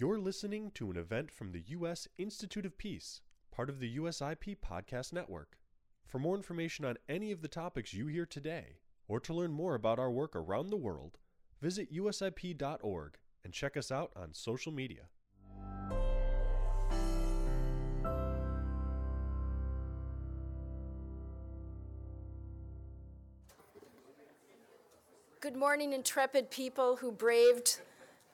You're listening to an event from the U.S. Institute of Peace, part of the USIP Podcast Network. For more information on any of the topics you hear today, or to learn more about our work around the world, visit usip.org and check us out on social media. Good morning, intrepid people who braved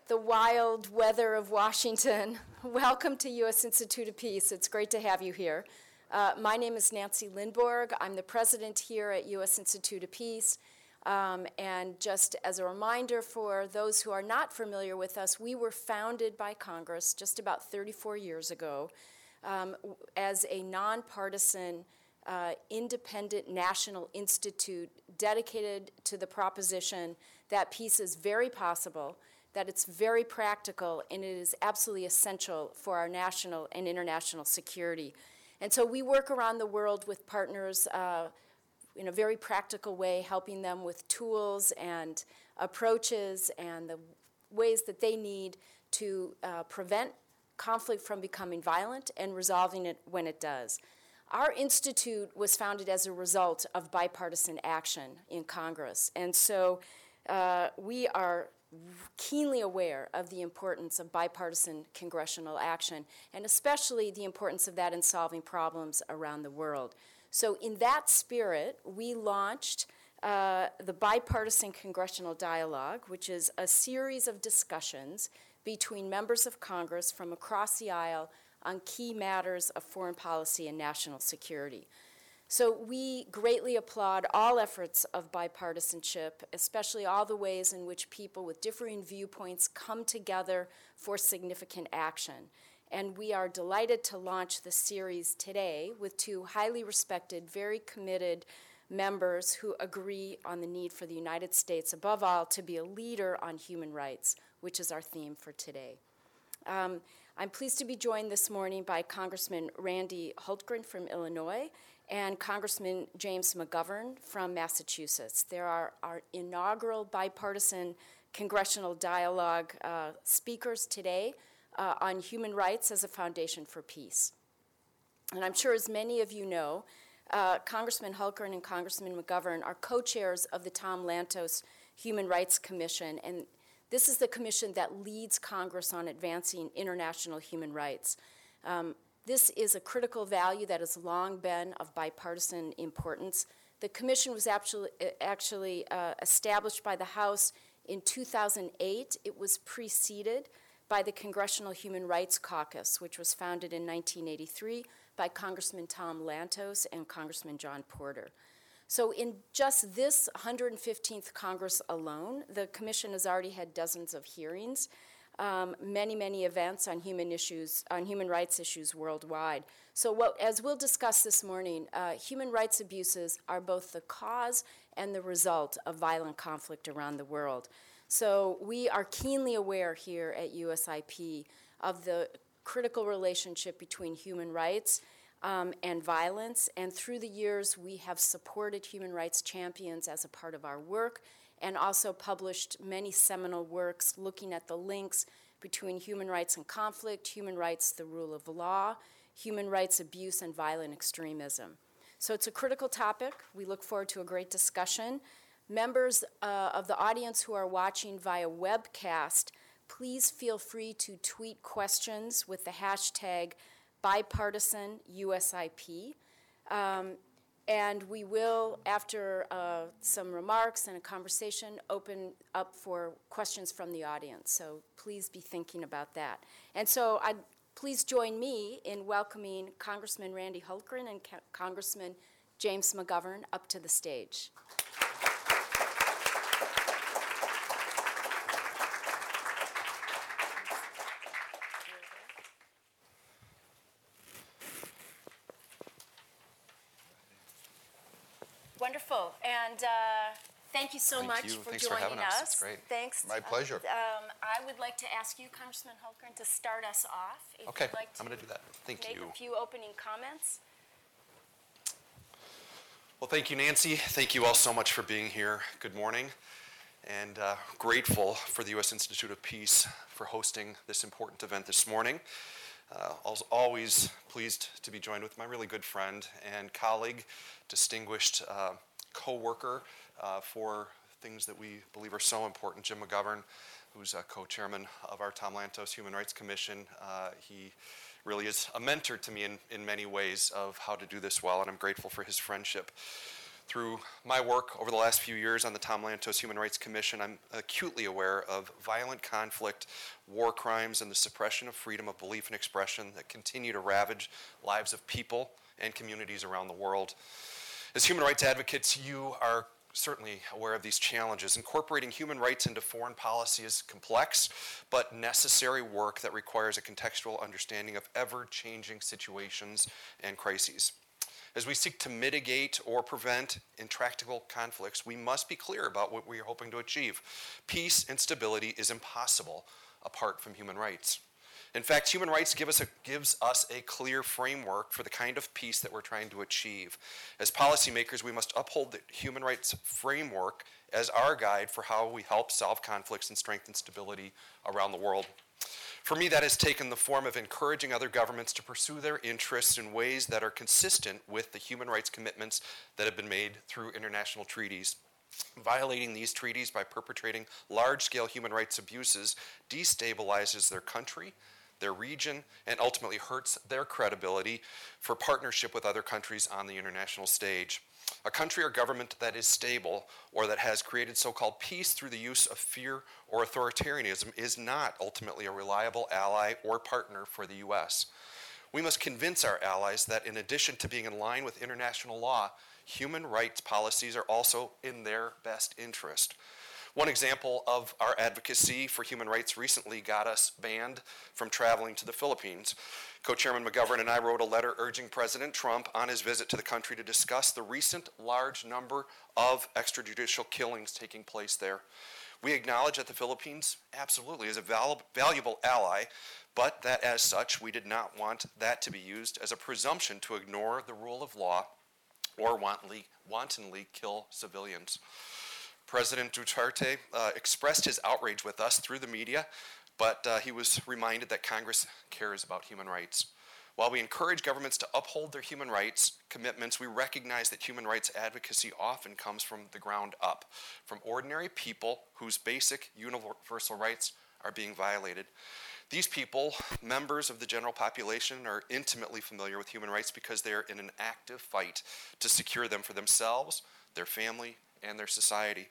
the wild weather of Washington. Welcome to U.S. Institute of Peace. It's great to have you here. Uh, my name is Nancy Lindborg. I'm the president here at U.S. Institute of Peace. Um, and just as a reminder for those who are not familiar with us, we were founded by Congress just about 34 years ago um, as a nonpartisan, uh, independent national institute dedicated to the proposition that peace is very possible that it's very practical and it is absolutely essential for our national and international security. And so we work around the world with partners uh, in a very practical way, helping them with tools and approaches and the ways that they need to uh, prevent conflict from becoming violent and resolving it when it does. Our institute was founded as a result of bipartisan action in Congress. And so uh, we are keenly aware of the importance of bipartisan congressional action, and especially the importance of that in solving problems around the world. So, in that spirit, we launched uh, the Bipartisan Congressional Dialogue, which is a series of discussions between members of Congress from across the aisle on key matters of foreign policy and national security. So we greatly applaud all efforts of bipartisanship, especially all the ways in which people with differing viewpoints come together for significant action. And we are delighted to launch the series today with two highly respected, very committed members who agree on the need for the United States, above all, to be a leader on human rights, which is our theme for today. Um, I'm pleased to be joined this morning by Congressman Randy Hultgren from Illinois and Congressman James McGovern from Massachusetts. There are our inaugural bipartisan congressional dialogue uh, speakers today uh, on human rights as a foundation for peace. And I'm sure, as many of you know, uh, Congressman Hultgren and Congressman McGovern are co chairs of the Tom Lantos Human Rights Commission, and this is the commission that leads Congress on advancing international human rights. Um, this is a critical value that has long been of bipartisan importance. The commission was actually, actually uh, established by the House in 2008. It was preceded by the Congressional Human Rights Caucus, which was founded in 1983 by Congressman Tom Lantos and Congressman John Porter. So, in just this 115th Congress alone, the Commission has already had dozens of hearings, um, many, many events on human issues, on human rights issues worldwide. So, what, as we'll discuss this morning, uh, human rights abuses are both the cause and the result of violent conflict around the world. So, we are keenly aware here at USIP of the critical relationship between human rights um, and violence. And through the years, we have supported human rights champions as a part of our work and also published many seminal works looking at the links between human rights and conflict, human rights, the rule of law, human rights abuse, and violent extremism. So it's a critical topic. We look forward to a great discussion. Members uh, of the audience who are watching via webcast, please feel free to tweet questions with the hashtag bipartisan USIP. Um, and we will, after uh, some remarks and a conversation, open up for questions from the audience. So please be thinking about that. And so I'd please join me in welcoming Congressman Randy Hultgren and Congressman James McGovern up to the stage. Wonderful. And uh, thank you so thank much you. for Thanks joining for us. us. It's great. Thanks. My pleasure. Uh, um, I would like to ask you, Congressman Hultgren, to start us off. If okay, you'd like to I'm going to do that. Thank make you. a few opening comments. Well, thank you, Nancy. Thank you all so much for being here. Good morning. and uh, grateful for the U.S. Institute of Peace for hosting this important event this morning. Uh, always pleased to be joined with my really good friend and colleague, distinguished uh, co worker uh, for things that we believe are so important, Jim McGovern, who's a co chairman of our Tom Lantos Human Rights Commission. Uh, he really is a mentor to me in, in many ways of how to do this well, and I'm grateful for his friendship. Through my work over the last few years on the Tom Lantos Human Rights Commission, I'm acutely aware of violent conflict, war crimes, and the suppression of freedom of belief and expression that continue to ravage lives of people and communities around the world. As human rights advocates, you are certainly aware of these challenges. Incorporating human rights into foreign policy is complex, but necessary work that requires a contextual understanding of ever changing situations and crises. As we seek to mitigate or prevent intractable conflicts, we must be clear about what we are hoping to achieve. Peace and stability is impossible apart from human rights. In fact, human rights give us a, gives us a clear framework for the kind of peace that we're trying to achieve. As policymakers, we must uphold the human rights framework as our guide for how we help solve conflicts and strengthen stability around the world. For me, that has taken the form of encouraging other governments to pursue their interests in ways that are consistent with the human rights commitments that have been made through international treaties. Violating these treaties by perpetrating large scale human rights abuses destabilizes their country, their region, and ultimately hurts their credibility for partnership with other countries on the international stage. A country or government that is stable or that has created so called peace through the use of fear or authoritarianism is not ultimately a reliable ally or partner for the U.S. We must convince our allies that in addition to being in line with international law, human rights policies are also in their best interest. One example of our advocacy for human rights recently got us banned from traveling to the Philippines. Co Chairman McGovern and I wrote a letter urging President Trump on his visit to the country to discuss the recent large number of extrajudicial killings taking place there. We acknowledge that the Philippines absolutely is a val- valuable ally, but that as such, we did not want that to be used as a presumption to ignore the rule of law or wantonly, wantonly kill civilians. President Duterte uh, expressed his outrage with us through the media, but uh, he was reminded that Congress cares about human rights. While we encourage governments to uphold their human rights commitments, we recognize that human rights advocacy often comes from the ground up, from ordinary people whose basic universal rights are being violated. These people, members of the general population, are intimately familiar with human rights because they are in an active fight to secure them for themselves, their family, and their society.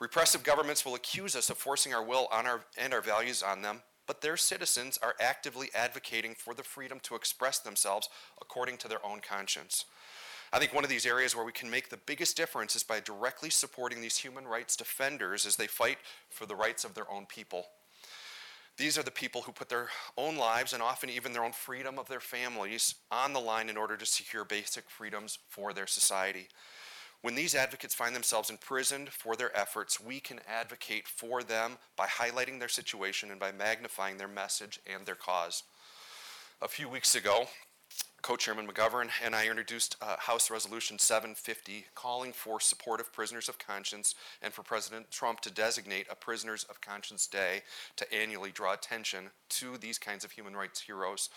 Repressive governments will accuse us of forcing our will on our, and our values on them, but their citizens are actively advocating for the freedom to express themselves according to their own conscience. I think one of these areas where we can make the biggest difference is by directly supporting these human rights defenders as they fight for the rights of their own people. These are the people who put their own lives and often even their own freedom of their families on the line in order to secure basic freedoms for their society. When these advocates find themselves imprisoned for their efforts, we can advocate for them by highlighting their situation and by magnifying their message and their cause. A few weeks ago, Co-Chairman McGovern and I introduced uh, House Resolution 750 calling for supportive prisoners of conscience and for President Trump to designate a Prisoners of Conscience Day to annually draw attention to these kinds of human rights heroes.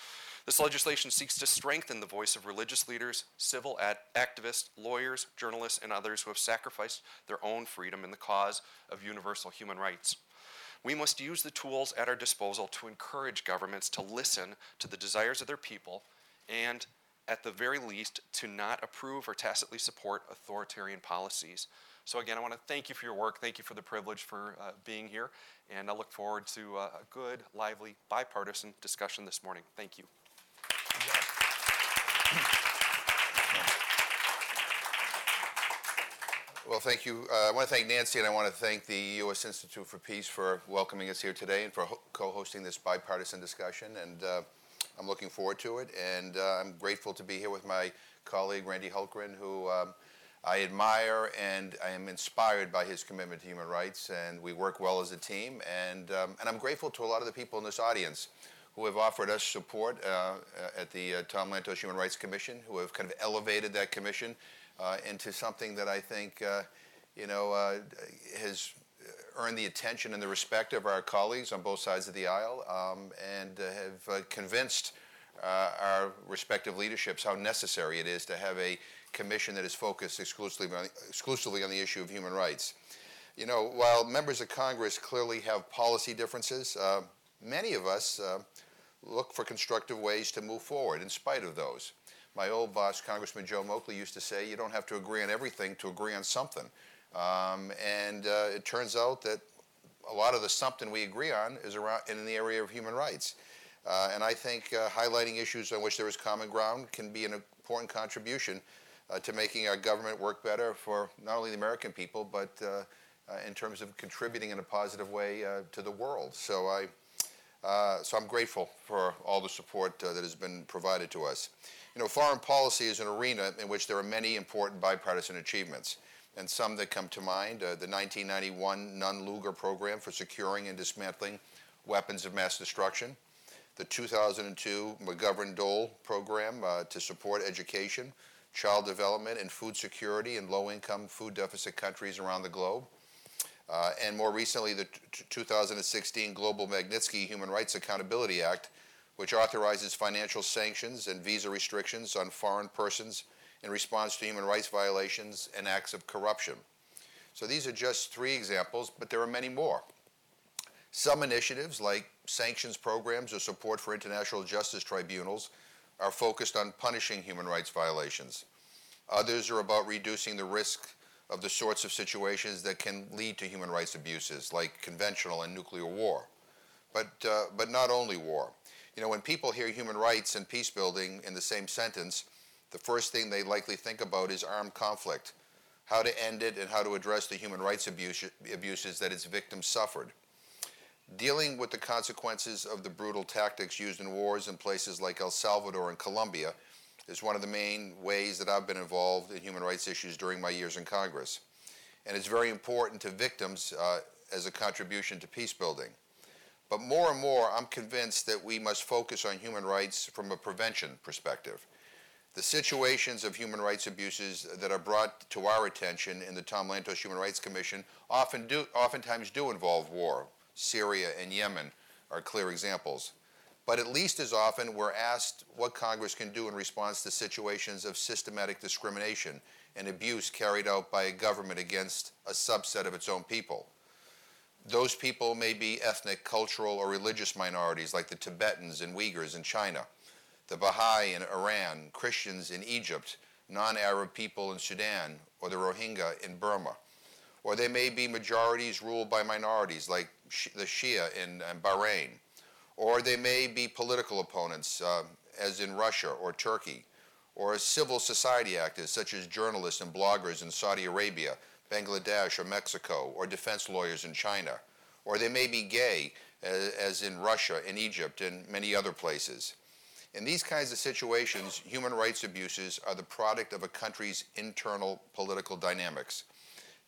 This legislation seeks to strengthen the voice of religious leaders, civil ad- activists, lawyers, journalists, and others who have sacrificed their own freedom in the cause of universal human rights. We must use the tools at our disposal to encourage governments to listen to the desires of their people and, at the very least, to not approve or tacitly support authoritarian policies. So, again, I want to thank you for your work. Thank you for the privilege for uh, being here. And I look forward to uh, a good, lively, bipartisan discussion this morning. Thank you. Well, thank you. Uh, I want to thank Nancy and I want to thank the U.S. Institute for Peace for welcoming us here today and for ho- co hosting this bipartisan discussion. And uh, I'm looking forward to it. And uh, I'm grateful to be here with my colleague, Randy Hultgren, who um, I admire and I am inspired by his commitment to human rights. And we work well as a team. And, um, and I'm grateful to a lot of the people in this audience who have offered us support uh, uh, at the uh, Tom Lantos Human Rights Commission, who have kind of elevated that commission into something that I think, you know, has earned the attention and the respect of our colleagues on both sides of the aisle um, and have uh, convinced uh, our respective leaderships how necessary it is to have a commission that is focused exclusively on, exclusively on the issue of human rights. You know, while members of Congress clearly have policy differences, uh, many of us look for constructive ways to move forward in spite of those. My old boss, Congressman Joe Moakley, used to say, you don't have to agree on everything to agree on something. Um, and uh, it turns out that a lot of the something we agree on is around in the area of human rights. Uh, and I think uh, highlighting issues on which there is common ground can be an important contribution uh, to making our government work better for not only the American people, but uh, uh, in terms of contributing in a positive way to the world. So I, so I'm grateful for all the support that has been provided to us. You know, foreign policy is an arena in which there are many important bipartisan achievements and some that come to mind. Uh, the 1991 Nunn-Lugar program for securing and dismantling weapons of mass destruction, the 2002 McGovern-Dole program uh, to support education, child development, and food security in low-income food deficit countries around the globe, uh, and more recently the 2016 Global Magnitsky Human Rights Accountability Act, which authorizes financial sanctions and visa restrictions on foreign persons in response to human rights violations and acts of corruption. So these are just three examples, but there are many more. Some initiatives, like sanctions programs or support for international justice tribunals, are focused on punishing human rights violations. Others are about reducing the risk of the sorts of situations that can lead to human rights abuses, like conventional and nuclear war. But, uh, but not only war. You know, when people hear human rights and peace building in the same sentence, the first thing they likely think about is armed conflict, how to end it, and how to address the human rights abuse, abuses that its victims suffered. Dealing with the consequences of the brutal tactics used in wars in places like El Salvador and Colombia is one of the main ways that I've been involved in human rights issues during my years in Congress. And it's very important to victims uh, as a contribution to peace building. But more and more, I'm convinced that we must focus on human rights from a prevention perspective. The situations of human rights abuses that are brought to our attention in the Tom Lantos Human Rights Commission often do, oftentimes do involve war. Syria and Yemen are clear examples. But at least as often, we're asked what Congress can do in response to situations of systematic discrimination and abuse carried out by a government against a subset of its own people. Those people may be ethnic, cultural, or religious minorities like the Tibetans and Uyghurs in China the Baha'i in Iran, Christians in Egypt, non-Arab people in Sudan, or the Rohingya in Burma. Or they may be majorities ruled by minorities like the Shia in, in Bahrain. Or they may be political opponents, uh, as in Russia or Turkey. Or civil society actors, such as journalists and bloggers in Saudi Arabia, Bangladesh, or Mexico, or defense lawyers in China. Or they may be gay, as, as in Russia, in Egypt, and many other places. In these kinds of situations, human rights abuses are the product of a country's internal political dynamics.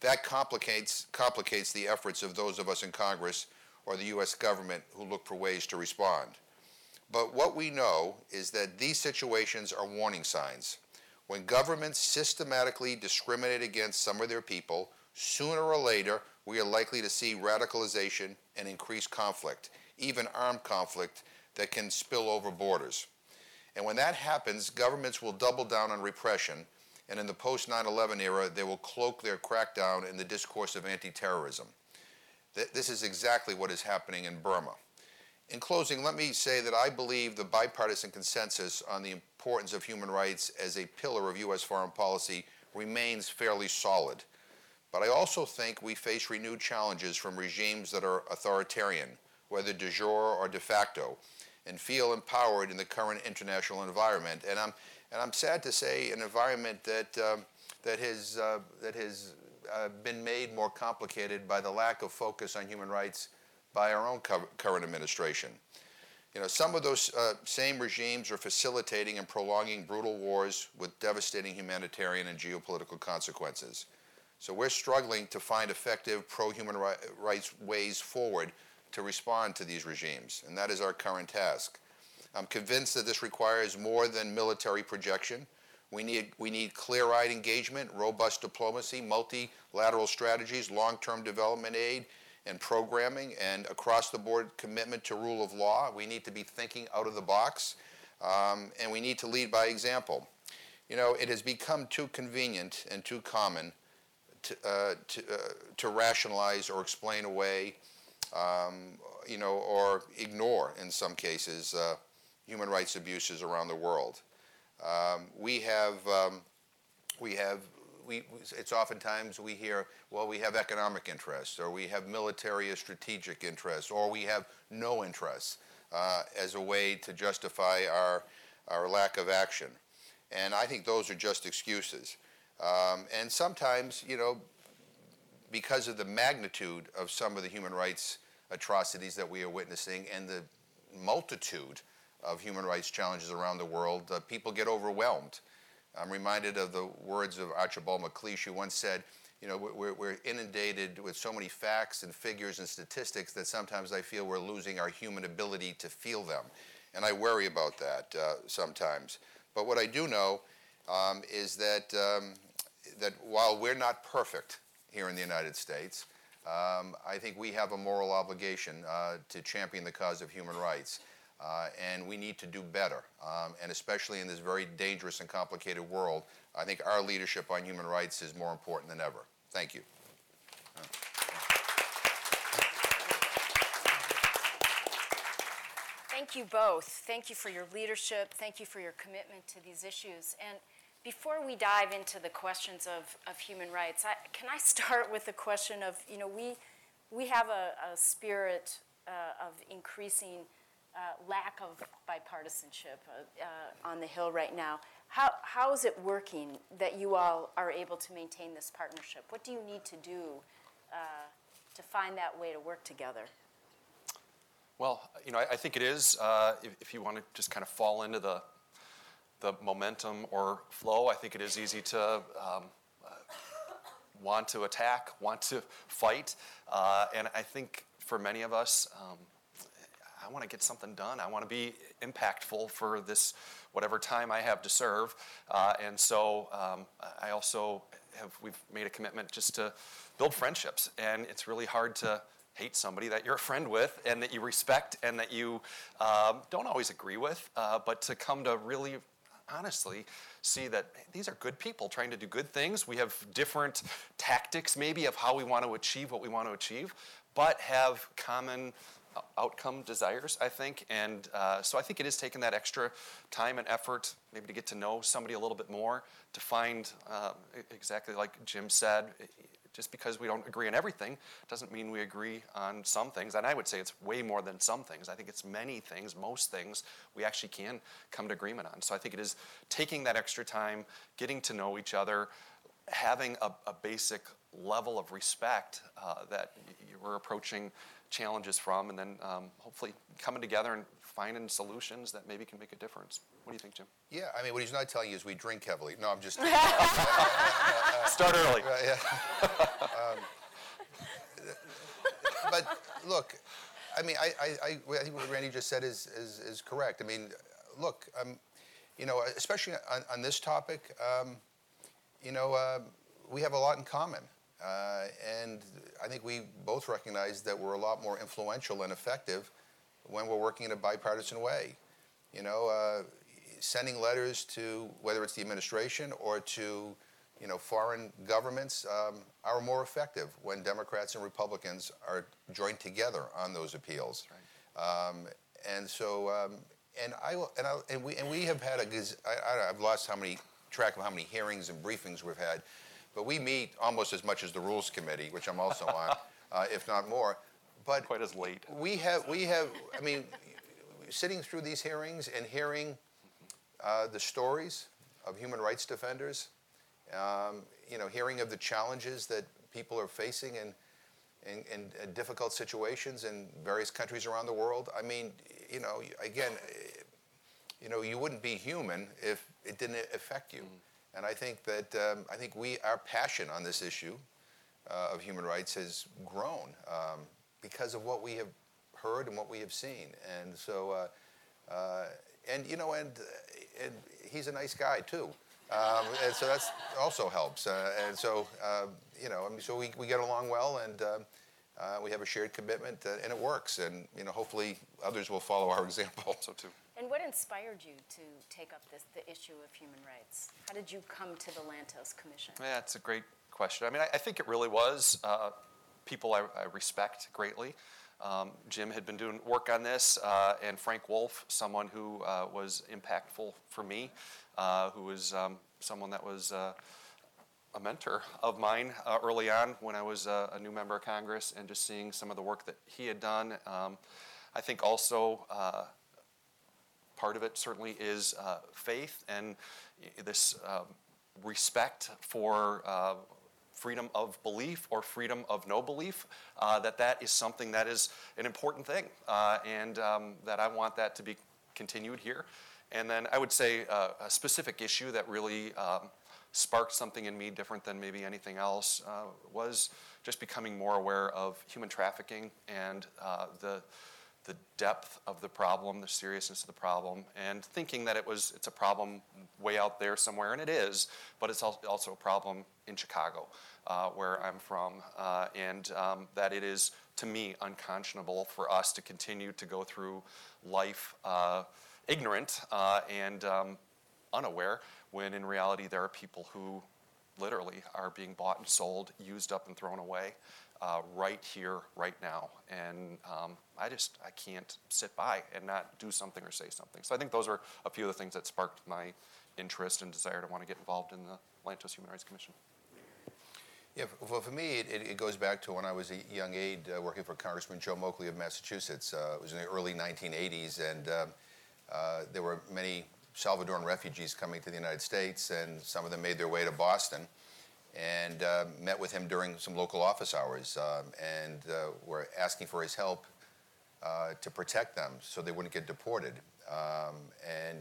That complicates, complicates the efforts of those of us in Congress or the U.S. government who look for ways to respond. But what we know is that these situations are warning signs. When governments systematically discriminate against some of their people, sooner or later we are likely to see radicalization and increased conflict, even armed conflict that can spill over borders. And when that happens, governments will double down on repression, and in the post 9 11 era, they will cloak their crackdown in the discourse of anti terrorism. This is exactly what is happening in Burma. In closing, let me say that I believe the bipartisan consensus on the importance of human rights as a pillar of U.S. foreign policy remains fairly solid. But I also think we face renewed challenges from regimes that are authoritarian, whether de jure or de facto, and feel empowered in the current international environment. And I'm, and I'm sad to say an environment that, um, that has, uh, that has uh, been made more complicated by the lack of focus on human rights by our own current administration. You know, some of those uh, same regimes are facilitating and prolonging brutal wars with devastating humanitarian and geopolitical consequences. So we're struggling to find effective pro-human rights ways forward to respond to these regimes, and that is our current task. I'm convinced that this requires more than military projection. We need, we need clear-eyed engagement, robust diplomacy, multilateral strategies, long-term development aid, and programming and across the board commitment to rule of law. We need to be thinking out of the box um, and we need to lead by example. You know, it has become too convenient and too common to, uh, to, uh, to rationalize or explain away, um, you know, or ignore in some cases uh, human rights abuses around the world. Um, we have, um, we have, we, it's oftentimes we hear, well, we have economic interests, or we have military or strategic interests, or we have no interests uh, as a way to justify our, our lack of action. And I think those are just excuses. Um, and sometimes, you know, because of the magnitude of some of the human rights atrocities that we are witnessing and the multitude of human rights challenges around the world, uh, people get overwhelmed. I'm reminded of the words of Archibald MacLeish, who once said, you know, we're, we're, inundated with so many facts and figures and statistics that sometimes I feel we're losing our human ability to feel them. And I worry about that uh, sometimes. But what I do know um, is that, um, that while we're not perfect here in the United States, um, I think we have a moral obligation uh, to champion the cause of human rights. Uh, and we need to do better. Um, and especially in this very dangerous and complicated world, I think our leadership on human rights is more important than ever. Thank you. Thank you both. Thank you for your leadership. Thank you for your commitment to these issues. And before we dive into the questions of, of human rights, I, can I start with the question of, you know, we, we have a, a spirit uh, of increasing uh, lack of bipartisanship uh, uh, on the Hill right now. How, how is it working that you all are able to maintain this partnership? What do you need to do uh, to find that way to work together? Well, you know, I, I think it is. Uh, if, if, you want to just kind of fall into the the momentum or flow, I think it is easy to um, uh, want to attack, want to fight, uh, and I think for many of us, um, I want to get something done. I want to be impactful for this whatever time I have to serve. Uh, and so um, I also have, we've made a commitment just to build friendships. And it's really hard to hate somebody that you're a friend with and that you respect and that you um, don't always agree with, uh, but to come to really honestly see that these are good people trying to do good things. We have different tactics, maybe, of how we want to achieve what we want to achieve, but have common outcome desires, I think. And uh, so I think it is taking that extra time and effort, maybe to get to know somebody a little bit more, to find uh, exactly like Jim said. Just because we don't agree on everything doesn't mean we agree on some things. And I would say it's way more than some things. I think it's many things, most things, we actually can come to agreement on. So I think it is taking that extra time, getting to know each other, having a, a basic level of respect uh, that you were approaching challenges from, and then um, hopefully coming together and finding solutions that maybe can make a difference. What do you think, Jim? Yeah, I mean, what he's not telling you is we drink heavily. No, I'm just. Start early. Uh, yeah. um, but look, I mean, I, I, I, think what Randy just said is, is, is correct. I mean, look, um, you know, especially on, on this topic, um, you know, uh, we have a lot in common. Uh, and I think we both recognize that we're a lot more influential and effective when we're working in a bipartisan way. You know, uh, sending letters to whether it's the administration or to you know foreign governments um, are more effective when Democrats and Republicans are joined together on those appeals. Right. Um, and so, um, and I and I, and we and we have had a I, I've lost how many track of how many hearings and briefings we've had but we meet almost as much as the Rules Committee, which I'm also on, uh, if not more. But quite as late. We have, we have. I mean, sitting through these hearings and hearing uh, the stories of human rights defenders, um, you know, hearing of the challenges that people are facing in, in, in, difficult situations in various countries around the world. I mean, you know, again, you know, you wouldn't be human if it didn't affect you. Mm. And I think that um, I think we our passion on this issue uh, of human rights has grown um, because of what we have heard and what we have seen. And so, uh, uh, and you know, and and he's a nice guy too. Um, and so that's also helps. Uh, and so, uh, you know, I mean, so we, we get along well, and uh, uh, we have a shared commitment, uh, and it works. And you know, hopefully, others will follow our example. So too. And what inspired you to take up this, the issue of human rights? How did you come to the Lantos Commission? Yeah, it's a great question. I mean, I, I think it really was uh, people I, I, respect greatly. Um, Jim had been doing work on this, uh, and Frank Wolf, someone who uh, was impactful for me, uh, who was um, someone that was uh, a mentor of mine uh, early on when I was a new member of Congress, and just seeing some of the work that he had done. Um, I think also part of it certainly is faith and this um, respect for uh, freedom of belief or freedom of no belief, uh, that that is something that is an important thing, uh, and um, that I want that to be continued here. And then I would say uh, a specific issue that really um, sparked something in me different than maybe anything else uh, was just becoming more aware of human trafficking and uh, the the depth of the problem, the seriousness of the problem, and thinking that it was it's a problem way out there somewhere, and it is, but it's also a problem in Chicago, uh, where I'm from, uh, and um, that it is to me unconscionable for us to continue to go through life uh, ignorant uh, and um, unaware, when in reality there are people who literally are being bought and sold, used up and thrown away uh, right here, right now. And um, I just I can't sit by and not do something or say something. So I think those are a few of the things that sparked my interest and desire to want to get involved in the Lantos Human Rights Commission. Yeah, well, for me, it, it goes back to when I was a young aide uh, working for Congressman Joe Moakley of Massachusetts. Uh, it was in the early 1980s, and um, uh, there were many Salvadoran refugees coming to the United States, and some of them made their way to Boston and uh, met with him during some local office hours um, and uh, were asking for his help uh, to protect them so they wouldn't get deported. Um, and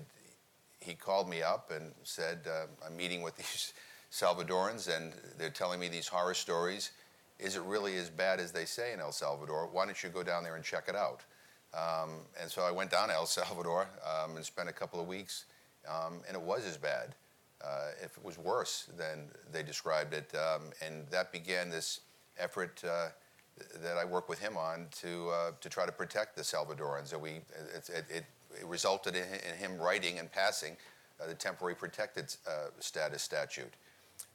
he called me up and said, uh, I'm meeting with these Salvadorans and they're telling me these horror stories. Is it really as bad as they say in El Salvador? Why don't you go down there and check it out? Um, and so I went down to El Salvador um, and spent a couple of weeks, um, and it was as bad uh, if it was worse than they described it. Um, and that began this effort uh, that I worked with him on to, uh, to try to protect the Salvadorans. That we, it, it, it, resulted in, in, him writing and passing uh, the temporary protected uh, status statute.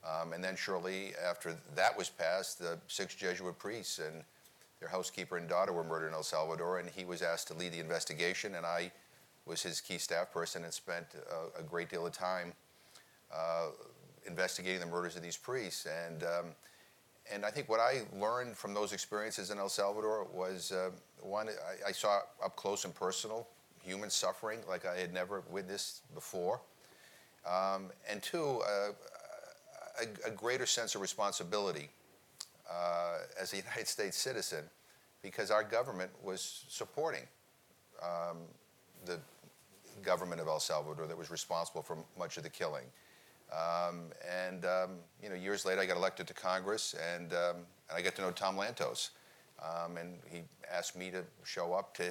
Um, and then shortly after that was passed, the six Jesuit priests and their housekeeper and daughter were murdered in El Salvador, and he was asked to lead the investigation, and I was his key staff person and spent a, a great deal of time investigating the murders of these priests. And, um, and I think what I learned from those experiences in El Salvador was uh, one, I, I, saw up close and personal human suffering like I had never witnessed before. Um, and two, uh, a, a, greater sense of responsibility uh, as a United States citizen because our government was supporting um, the government of El Salvador that was responsible for much of the killing. Um, and um, you know, years later, I got elected to Congress, and, um, and I got to know Tom Lantos. Um, and he asked me to show up to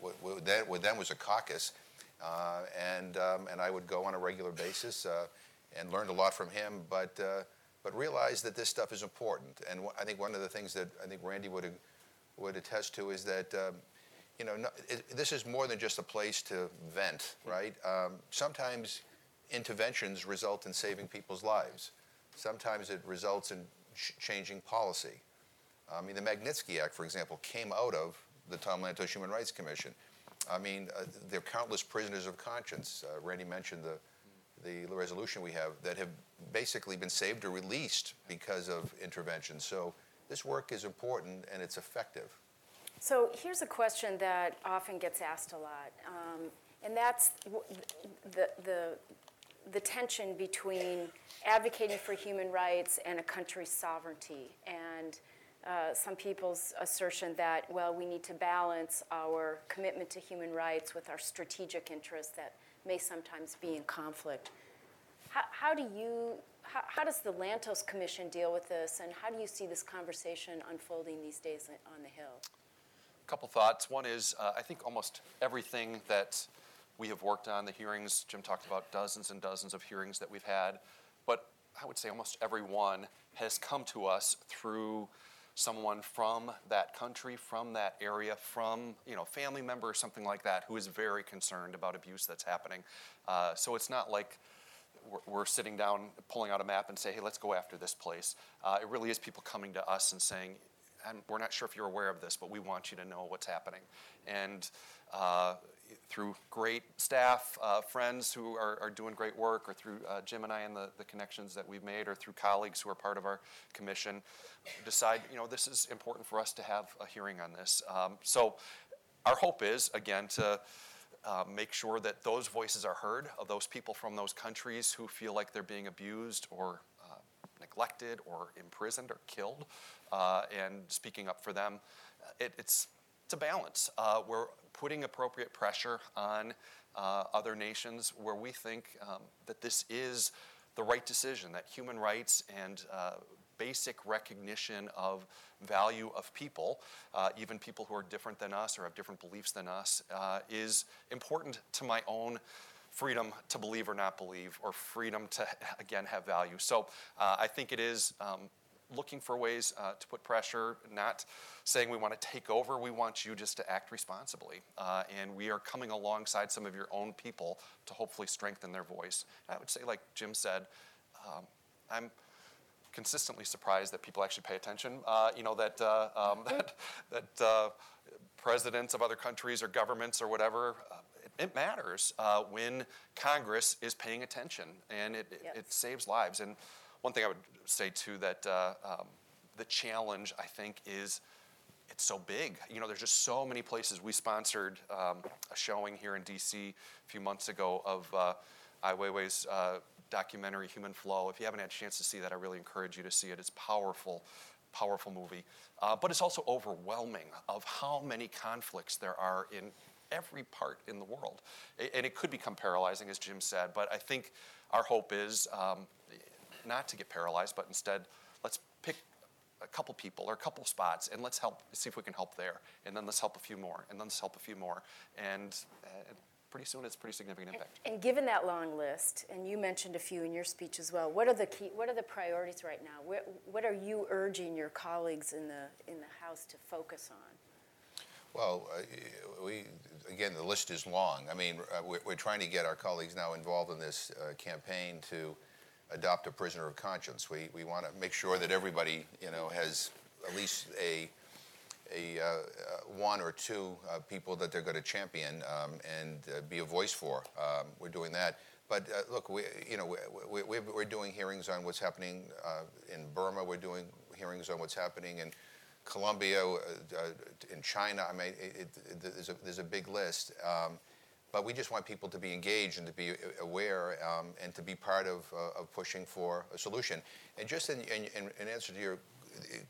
what, what, then, what then was a caucus, uh, and um, and I would go on a regular basis uh, and learned a lot from him. But uh, but realized that this stuff is important. And I think one of the things that I think Randy would would attest to is that. Um, you know, no, it, this is more than just a place to vent, right? sometimes interventions result in saving people's lives. Sometimes it results in changing policy. I mean, the Magnitsky Act, for example, came out of the Tom Lantos Human Rights Commission. I mean, uh, there are countless prisoners of conscience. Uh, Randy mentioned the, the resolution we have that have basically been saved or released because of intervention. So this work is important and it's effective. So here's a question that often gets asked a lot, um, and that's the, the the tension between advocating for human rights and a country's sovereignty. And uh, some people's assertion that, well, we need to balance our commitment to human rights with our strategic interests that may sometimes be in conflict. How, how do you, how, how, does the Lantos Commission deal with this, and how do you see this conversation unfolding these days on the Hill? A couple thoughts. One is, uh, I think almost everything that we have worked on the hearings. Jim talked about dozens and dozens of hearings that we've had, but I would say almost every one has come to us through someone from that country, from that area, from you know family member or something like that who is very concerned about abuse that's happening. Uh, so it's not like we're, sitting down, pulling out a map and say, hey, let's go after this place. Uh, it really is people coming to us and saying, and we're not sure if you're aware of this, but we want you to know what's happening. And uh, through great staff, uh, friends who are, are, doing great work, or through uh, Jim and I and the, the connections that we've made, or through colleagues who are part of our commission, decide, you know, this is important for us to have a hearing on this. Um, so our hope is, again, to uh, make sure that those voices are heard of those people from those countries who feel like they're being abused or uh, neglected or imprisoned or killed, uh, and speaking up for them. It, it's, it's a balance. Uh, putting appropriate pressure on uh, other nations where we think um, that this is the right decision, that human rights and uh, basic recognition of value of people, uh, even people who are different than us or have different beliefs than us, uh, is important to my own freedom to believe or not believe, or freedom to, again, have value. So uh, I think it is um, looking for ways uh, to put pressure, not saying we want to take over. We want you just to act responsibly. Uh, and we are coming alongside some of your own people to hopefully strengthen their voice. And I would say, like Jim said, um, I'm consistently surprised that people actually pay attention. Uh, you know, that, uh, um, that, that uh, presidents of other countries or governments or whatever, uh, it, it, matters when Congress is paying attention and it, yes. it, it saves lives. And one thing I would say too that uh, um, the challenge I think is it's so big. You know, there's just so many places. We sponsored um, a showing here in DC a few months ago of uh, Ai Weiwei's uh, documentary Human Flow. If you haven't had a chance to see that, I really encourage you to see it. It's powerful, powerful movie. Uh, but it's also overwhelming of how many conflicts there are in every part in the world. And it could become paralyzing, as Jim said, but I think our hope is um, not to get paralyzed, but instead, let's pick a couple people or a couple spots and let's help, see if we can help there. And then let's help a few more, and then let's help a few more. And uh, pretty soon it's pretty significant impact. And, and, given that long list, and you mentioned a few in your speech as well, what are the key, what are the priorities right now? What, what are you urging your colleagues in the, in the House to focus on? Well, uh, we, again, the list is long. I mean, uh, we're, we're, trying to get our colleagues now involved in this uh, campaign to adopt a prisoner of conscience. We, we want to make sure that everybody, you know, has at least a, a uh, uh, one or two uh, people that they're going to champion um, and uh, be a voice for. Um, we're doing that. But uh, look, we, you know, we, we, we're doing hearings on what's happening uh, in Burma. We're doing hearings on what's happening in Colombia, in China. I mean, it, it, there's, a, there's a big list. Um, but we just want people to be engaged and to be aware um, and to be part of, uh, of pushing for a solution. And just in, in, in, answer to your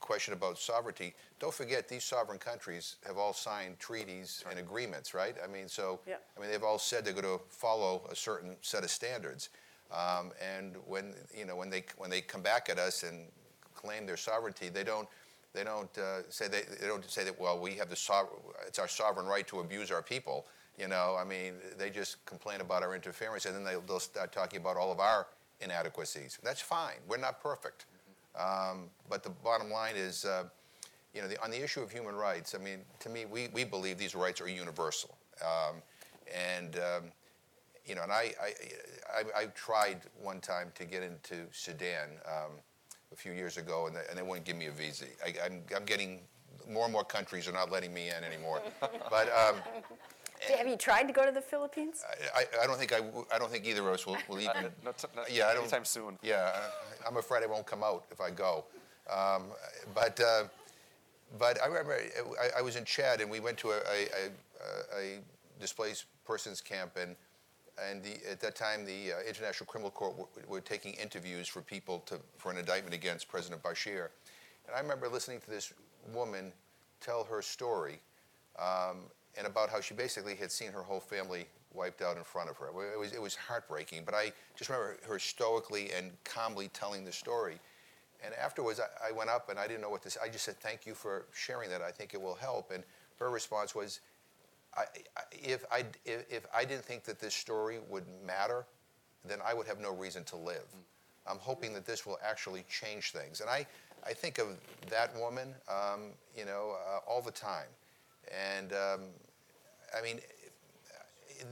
question about sovereignty, don't forget these sovereign countries have all signed treaties and agreements, right? I mean, so yeah. I mean they've all said they're going to follow a certain set of standards. Um, and when you know when they when they come back at us and claim their sovereignty, they don't they don't uh, say they, they don't say that well we have the sovereign it's our sovereign right to abuse our people. You know, I mean, they just complain about our interference and then they, will start talking about all of our inadequacies. That's fine. We're not perfect. Um, but the bottom line is, uh, you know, the, on the issue of human rights, I mean, to me, we, we believe these rights are universal. Um, and, um, you know, and I, I, I, I, tried one time to get into Sudan um, a few years ago, and they, and they wouldn't give me a visa. I, I'm, I'm getting more and more countries are not letting me in anymore. but um, have you tried to go to the Philippines? I, I, I don't think I, I don't think either of us will, will even. not, t- not yeah, I don't, anytime soon. Yeah, I'm afraid I won't come out if I go. Um, but uh, but I remember I, I, was in Chad and we went to a, a, a, a displaced persons camp and and the, at that time the uh, International Criminal Court w- were taking interviews for people to, for an indictment against President Bashir. And I remember listening to this woman tell her story. Um, and about how she basically had seen her whole family wiped out in front of her. It was, it was heartbreaking, but I just remember her stoically and calmly telling the story. And afterwards, I, I went up and I didn't know what to say. I just said, Thank you for sharing that. I think it will help. And her response was, I, if, I, if, if I didn't think that this story would matter, then I would have no reason to live. I'm hoping that this will actually change things. And I, I think of that woman, um, you know, uh, all the time. And um, I mean,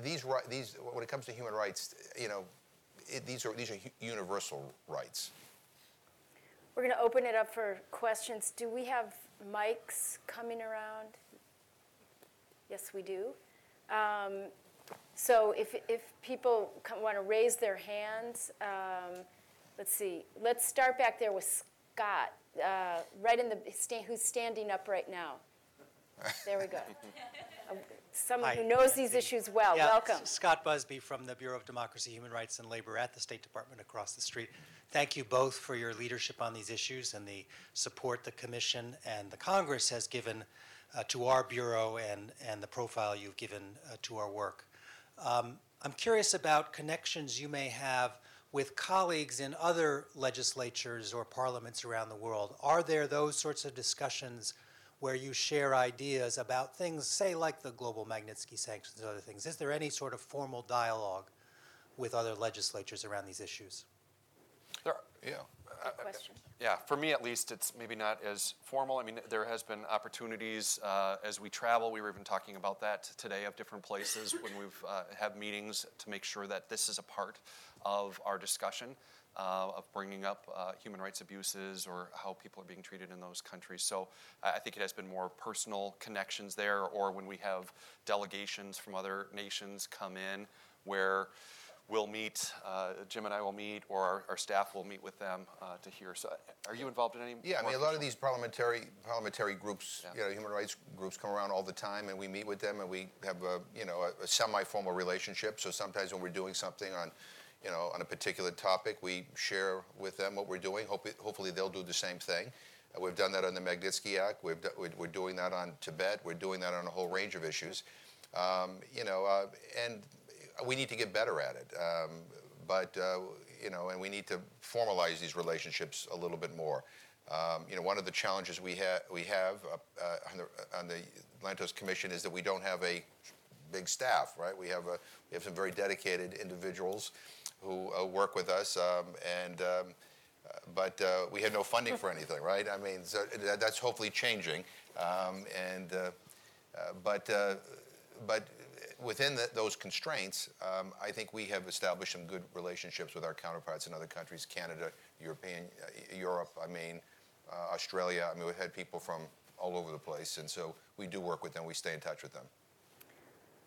these, these, when it comes to human rights, you know, it, these are these are universal rights. We're going to open it up for questions. Do we have mics coming around? Yes, we do. Um, so if, if people want to raise their hands, um, let's see. Let's start back there with Scott, uh, right in the who's standing up right now. There we go. someone Hi. who knows these issues well. Yeah, Welcome. Scott Busby from the Bureau of Democracy, Human Rights, and Labor at the State Department across the street. Thank you both for your leadership on these issues and the support the Commission and the Congress has given uh, to our Bureau and, and the profile you've given uh, to our work. Um, I'm curious about connections you may have with colleagues in other legislatures or parliaments around the world. Are there those sorts of discussions where you share ideas about things, say, like the global Magnitsky sanctions and other things? Is there any sort of formal dialogue with other legislatures around these issues? There, yeah. Uh. Yeah, for me at least, it's maybe not as formal. I mean, there has been opportunities uh, as we travel. We were even talking about that today of different places when we've uh, had meetings to make sure that this is a part of our discussion uh, of bringing up uh, human rights abuses or how people are being treated in those countries. So I think it has been more personal connections there, or when we have delegations from other nations come in where we'll meet, uh, Jim and I will meet, or our, our staff will meet with them uh, to hear. So, are you involved in any? Yeah, I mean, a lot of these parliamentary parliamentary groups, yeah. you know, human rights groups come around all the time, and we meet with them, and we have a you know a, a semi-formal relationship. So sometimes when we're doing something on you know, on a particular topic. We share with them what we're doing. Hope, hopefully, they'll do the same thing. Uh, we've done that on the Magnitsky Act. We've do, we're doing that on Tibet. We're doing that on a whole range of issues. Um, you know, uh, and we need to get better at it. Um, but uh, you know, and we need to formalize these relationships a little bit more. Um, you know, one of the challenges we, ha- we have uh, on, the, on the Lantos Commission is that we don't have a big staff, right? We have, a, we have some very dedicated individuals who uh, work with us, um, and um, but uh, we had no funding for anything, right? I mean, so that, that's hopefully changing, um, and uh, but but within the, those constraints, um, I think we have established some good relationships with our counterparts in other countries, Canada, European, uh, Europe. I mean, uh, Australia. I mean, we've had people from all over the place, and so we do work with them. We stay in touch with them.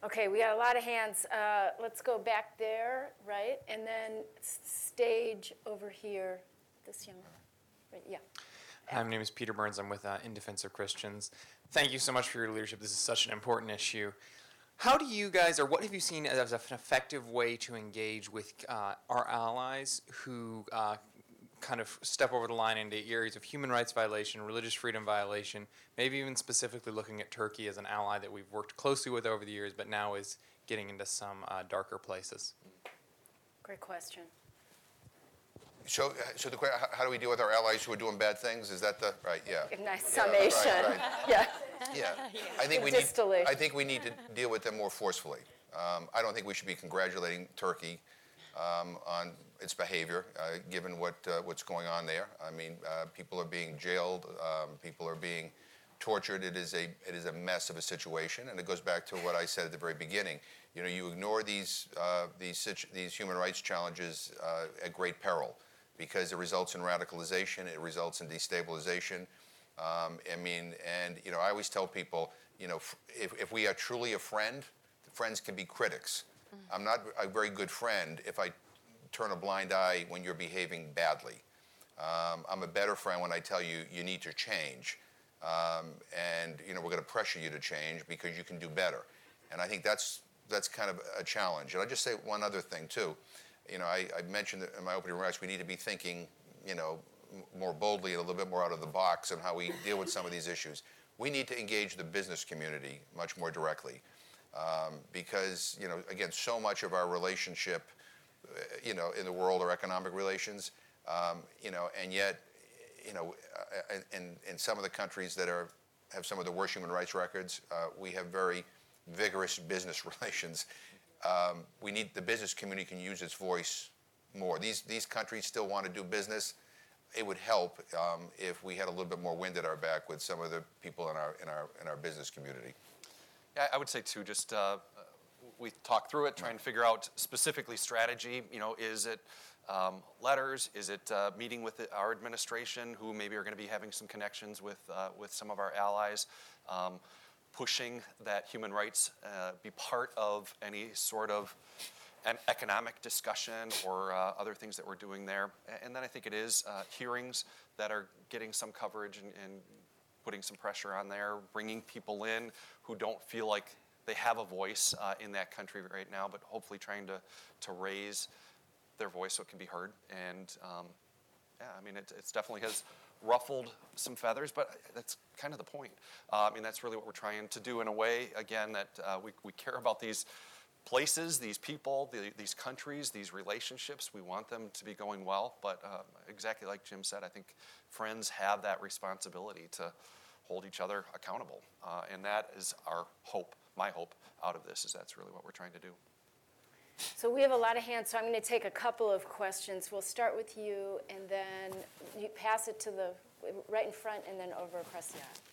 Okay, we got a lot of hands. Uh, let's go back there, right? And then stage over here. This young, right? Yeah. Hi, my name is Peter Burns. I'm with uh, In Defense of Christians. Thank you so much for your leadership. This is such an important issue. How do you guys, or what have you seen as an effective way to engage with uh, our allies who uh, kind of step over the line into areas of human rights violation, religious freedom violation, maybe even specifically looking at Turkey as an ally that we've worked closely with over the years, but now is getting into some uh, darker places? Great question. So, so the question, how do we deal with our allies who are doing bad things? Is that the right? Yeah. Nice summation. Yeah. Right, right. yeah. yeah. I think we need. I think we need to deal with them more forcefully. Um, I don't think we should be congratulating Turkey um, on its behavior, uh, given what uh, what's going on there. I mean, uh, people are being jailed, um, people are being tortured. It is a it is a mess of a situation, and it goes back to what I said at the very beginning. You know, you ignore these uh, these these human rights challenges at great peril, because it results in radicalization, it results in destabilization. Um, I mean, and you know, I always tell people, you know, if, if we are truly a friend, friends can be critics. I'm not a very good friend if I turn a blind eye when you're behaving badly. Um, I'm a better friend when I tell you you need to change, um, and you know we're going to pressure you to change because you can do better. And I think that's that's kind of a challenge. And I just say one other thing too. You know, I, I mentioned in my opening remarks we need to be thinking, you know, more boldly and a little bit more out of the box on how we deal with some of these issues. We need to engage the business community much more directly, um, because you know, again, so much of our relationship uh, you know, in the world or economic relations, um, you know, and yet, you know, uh, in, in some of the countries that are have some of the worst human rights records, uh, we have very vigorous business relations. Um, we need the business community can use its voice more. These these countries still want to do business. it would help um, if we had a little bit more wind at our back with some of the people in our in our in our business community. I would say too. Just uh, we talk through it, trying to figure out specifically strategy. You know, is it um, letters? Is it uh, meeting with the, our administration, who maybe are going to be having some connections with uh, with some of our allies? Um, pushing that human rights uh, be part of any sort of an economic discussion or uh, other things that we're doing there. And then I think it is uh, hearings that are getting some coverage and, and, putting some pressure on there, bringing people in who don't feel like they have a voice uh, in that country right now, but hopefully trying to, to raise their voice so it can be heard. And um, yeah, I mean, it it's definitely has ruffled some feathers, but that's kind of the point. Uh, I mean, that's really what we're trying to do in a way, again, that uh, we, we care about these places, these people, the, these countries, these relationships. We want them to be going well, but uh, exactly like Jim said, I think friends have that responsibility to hold each other accountable. Uh, and that is our hope, my hope out of this, is that's really what we're trying to do. So we have a lot of hands, so I'm going to take a couple of questions. We'll start with you, and then you pass it to the right in front, and then over across the aisle.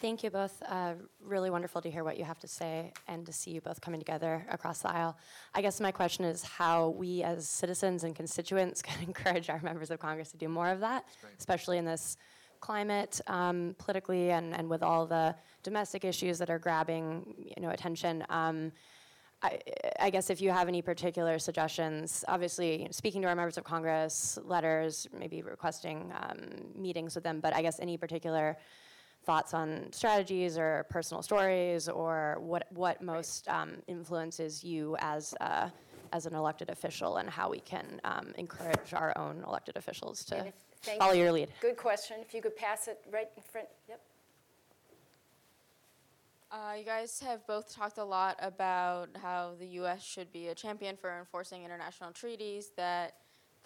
Thank you both. Uh, really wonderful to hear what you have to say and to see you both coming together across the aisle. I guess my question is how we as citizens and constituents can encourage our members of Congress to do more of that, especially in this climate um, politically and, and with all the domestic issues that are grabbing you know, attention. Um, I, I, guess if you have any particular suggestions, obviously you know, speaking to our members of Congress, letters, maybe requesting um, meetings with them, but I guess any particular thoughts on strategies or personal stories or what, what most um, influences you as, uh, as an elected official and how we can um, encourage our own elected officials to follow you. your lead. Good question. If you could pass it right in front. Yep. Uh, you guys have both talked a lot about how the U.S. should be a champion for enforcing international treaties that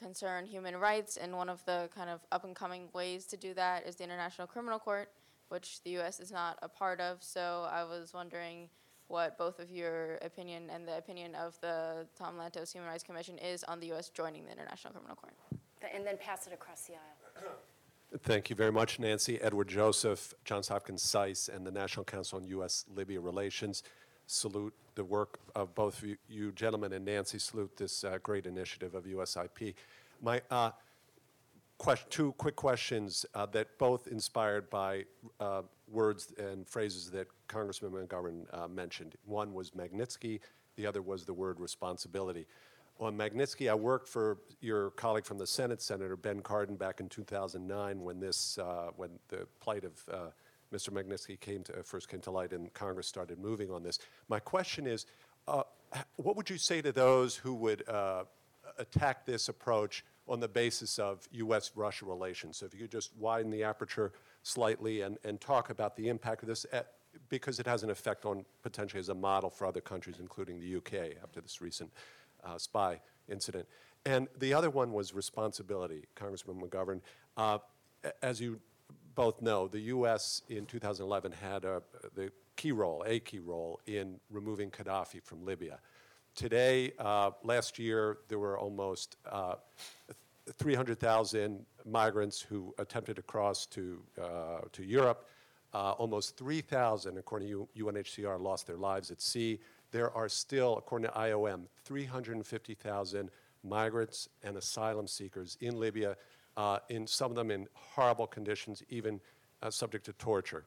concern human rights, and one of the kind of up and coming ways to do that is the International Criminal Court, which the U.S. is not a part of. So I was wondering what both of your opinion and the opinion of the Tom Lantos Human Rights Commission is on the U.S. joining the International Criminal Court. And then pass it across the aisle. Thank you very much, Nancy. Edward Joseph, Johns Hopkins SAIS, and the National Council on U.S. Libya Relations salute the work of both you, you gentlemen and Nancy salute this uh, great initiative of USIP. My uh, two quick questions uh, that both inspired by uh, words and phrases that Congressman McGovern uh, mentioned. One was Magnitsky, the other was the word responsibility on Magnitsky, I worked for your colleague from the Senate, Senator Ben Cardin, back in 2009 when this, uh, when the plight of uh, Mr. Magnitsky came to, first came to light and Congress started moving on this. My question is, uh, what would you say to those who would attack this approach on the basis of U.S.-Russia relations? So if you could just widen the aperture slightly and, and talk about the impact of this, at, because it has an effect on potentially as a model for other countries, including the UK, after this recent uh, spy incident. And the other one was responsibility, Congressman McGovern. Uh, as you both know, the U.S. in 2011 had a, the key role, a key role, in removing Gaddafi from Libya. Today, uh, last year, there were almost uh, 300,000 migrants who attempted to cross to, uh, to Europe. Uh, almost 3,000, according to UNHCR, lost their lives at sea there are still, according to IOM, 350,000 migrants and asylum seekers in Libya, uh, in some of them in horrible conditions, even uh, subject to torture.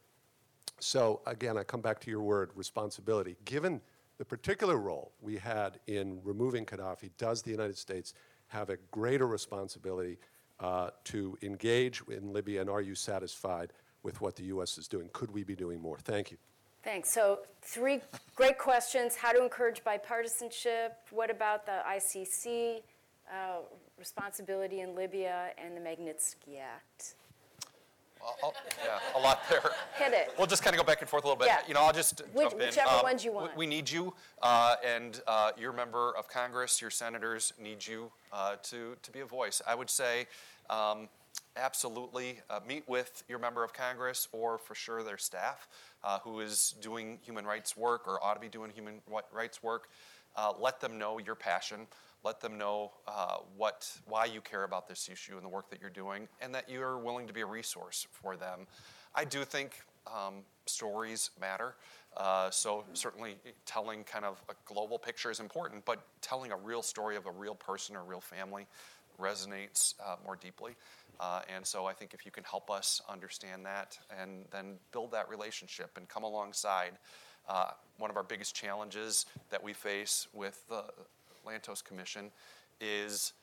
So again, I come back to your word, responsibility. Given the particular role we had in removing Gaddafi, does the United States have a greater responsibility uh, to engage in Libya, and are you satisfied with what the U.S. is doing? Could we be doing more? Thank you. Thanks. So, three great questions how to encourage bipartisanship, what about the ICC, uh, responsibility in Libya, and the Magnitsky Act? Well, yeah, a lot there. Hit it. We'll just kind of go back and forth a little bit. Yeah. You know, I'll just Which, jump in. Whichever um, ones you want. We, we need you, uh, and uh, your member of Congress, your senators need you uh, to, to be a voice. I would say um, absolutely uh, meet with your member of Congress or for sure their staff uh, who is doing human rights work or ought to be doing human rights work. Uh, let them know your passion. Let them know uh, what, why you care about this issue and the work that you're doing, and that you're willing to be a resource for them. I do think um, stories matter. Uh, so certainly telling kind of a global picture is important, but telling a real story of a real person or real family resonates uh, more deeply. Uh, and so I think if you can help us understand that and then build that relationship and come alongside, uh, one of our biggest challenges that we face with the Lantos Commission is